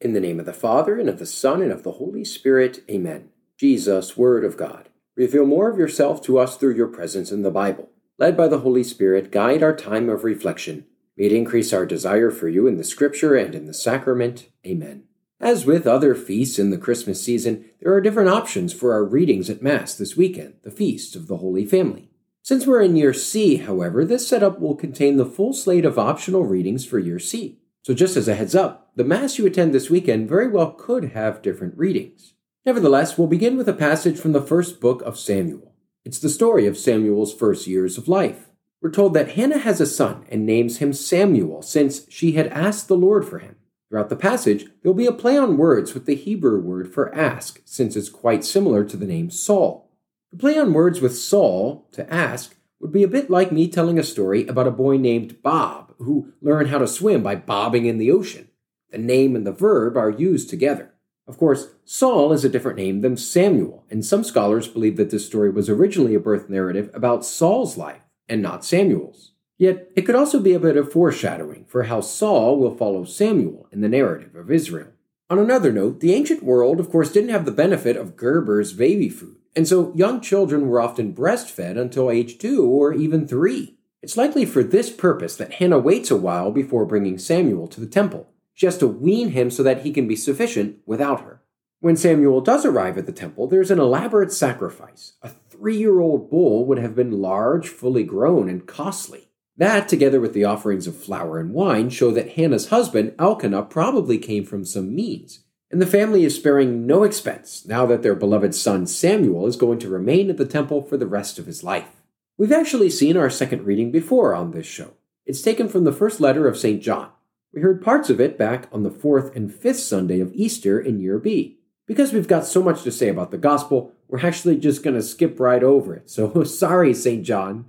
In the name of the Father, and of the Son, and of the Holy Spirit, amen. Jesus, Word of God, reveal more of yourself to us through your presence in the Bible. Led by the Holy Spirit, guide our time of reflection. May it increase our desire for you in the Scripture and in the sacrament. Amen. As with other feasts in the Christmas season, there are different options for our readings at Mass this weekend, the Feast of the Holy Family. Since we're in Year C, however, this setup will contain the full slate of optional readings for Year C. So, just as a heads up, the Mass you attend this weekend very well could have different readings. Nevertheless, we'll begin with a passage from the first book of Samuel. It's the story of Samuel's first years of life. We're told that Hannah has a son and names him Samuel since she had asked the Lord for him. Throughout the passage, there'll be a play on words with the Hebrew word for ask, since it's quite similar to the name Saul. The play on words with Saul, to ask, would be a bit like me telling a story about a boy named Bob who learned how to swim by bobbing in the ocean. The name and the verb are used together. Of course, Saul is a different name than Samuel, and some scholars believe that this story was originally a birth narrative about Saul's life and not Samuel's. Yet, it could also be a bit of foreshadowing for how Saul will follow Samuel in the narrative of Israel. On another note, the ancient world, of course, didn't have the benefit of Gerber's baby food. And so young children were often breastfed until age two or even three. It's likely for this purpose that Hannah waits a while before bringing Samuel to the temple. She has to wean him so that he can be sufficient without her. When Samuel does arrive at the temple, there's an elaborate sacrifice. A three year old bull would have been large, fully grown, and costly. That, together with the offerings of flour and wine, show that Hannah's husband, Elkanah, probably came from some means and the family is sparing no expense now that their beloved son Samuel is going to remain at the temple for the rest of his life. We've actually seen our second reading before on this show. It's taken from the first letter of St. John. We heard parts of it back on the fourth and fifth Sunday of Easter in year B. Because we've got so much to say about the gospel, we're actually just going to skip right over it. So sorry, St. John.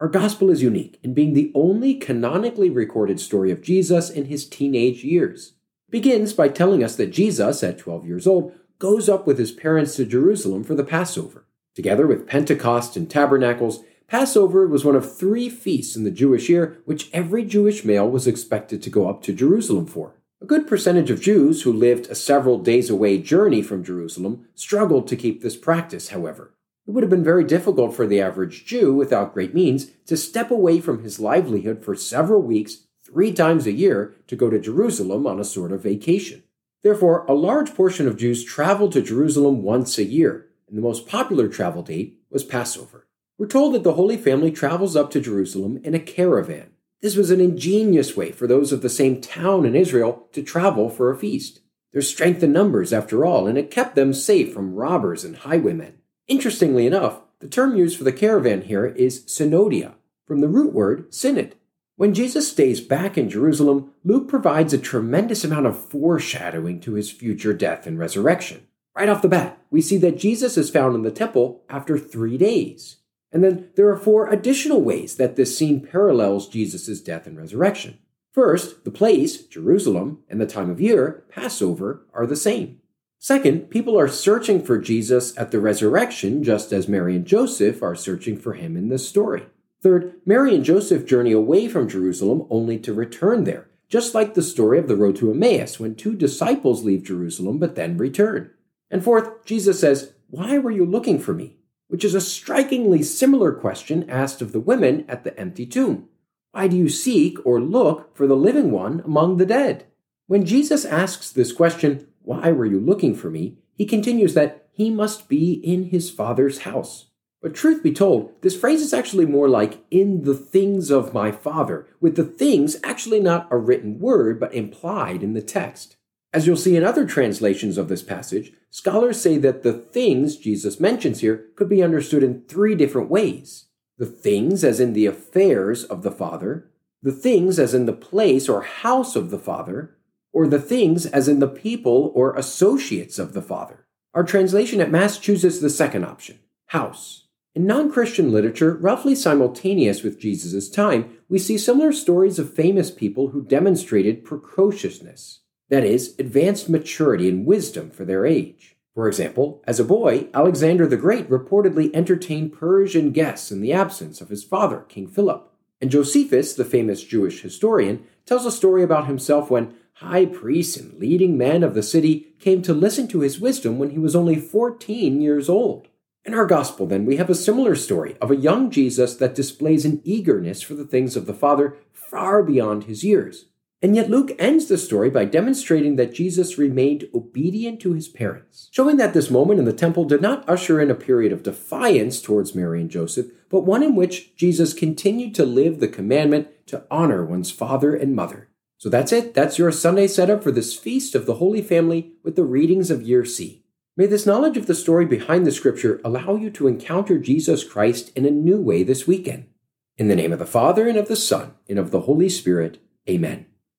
Our gospel is unique in being the only canonically recorded story of Jesus in his teenage years begins by telling us that Jesus, at 12 years old, goes up with his parents to Jerusalem for the Passover. Together with Pentecost and Tabernacles, Passover was one of three feasts in the Jewish year which every Jewish male was expected to go up to Jerusalem for. A good percentage of Jews who lived a several days away journey from Jerusalem struggled to keep this practice, however. It would have been very difficult for the average Jew without great means to step away from his livelihood for several weeks three times a year to go to Jerusalem on a sort of vacation. Therefore, a large portion of Jews traveled to Jerusalem once a year, and the most popular travel date was Passover. We're told that the Holy Family travels up to Jerusalem in a caravan. This was an ingenious way for those of the same town in Israel to travel for a feast. There's strength in numbers, after all, and it kept them safe from robbers and highwaymen. Interestingly enough, the term used for the caravan here is synodia, from the root word synod, when Jesus stays back in Jerusalem, Luke provides a tremendous amount of foreshadowing to his future death and resurrection. Right off the bat, we see that Jesus is found in the temple after three days. And then there are four additional ways that this scene parallels Jesus' death and resurrection. First, the place, Jerusalem, and the time of year, Passover, are the same. Second, people are searching for Jesus at the resurrection just as Mary and Joseph are searching for him in this story. Third, Mary and Joseph journey away from Jerusalem only to return there, just like the story of the road to Emmaus when two disciples leave Jerusalem but then return. And fourth, Jesus says, Why were you looking for me? Which is a strikingly similar question asked of the women at the empty tomb. Why do you seek or look for the living one among the dead? When Jesus asks this question, Why were you looking for me? he continues that he must be in his Father's house. But truth be told, this phrase is actually more like in the things of my Father, with the things actually not a written word but implied in the text. As you'll see in other translations of this passage, scholars say that the things Jesus mentions here could be understood in three different ways. The things as in the affairs of the Father, the things as in the place or house of the Father, or the things as in the people or associates of the Father. Our translation at Mass chooses the second option, house. In non Christian literature, roughly simultaneous with Jesus' time, we see similar stories of famous people who demonstrated precociousness, that is, advanced maturity and wisdom for their age. For example, as a boy, Alexander the Great reportedly entertained Persian guests in the absence of his father, King Philip. And Josephus, the famous Jewish historian, tells a story about himself when, high priests and leading men of the city came to listen to his wisdom when he was only 14 years old. In our gospel, then, we have a similar story of a young Jesus that displays an eagerness for the things of the Father far beyond his years. And yet, Luke ends the story by demonstrating that Jesus remained obedient to his parents, showing that this moment in the temple did not usher in a period of defiance towards Mary and Joseph, but one in which Jesus continued to live the commandment to honor one's father and mother. So that's it. That's your Sunday setup for this feast of the Holy Family with the readings of Year C. May this knowledge of the story behind the scripture allow you to encounter Jesus Christ in a new way this weekend. In the name of the Father, and of the Son, and of the Holy Spirit, amen.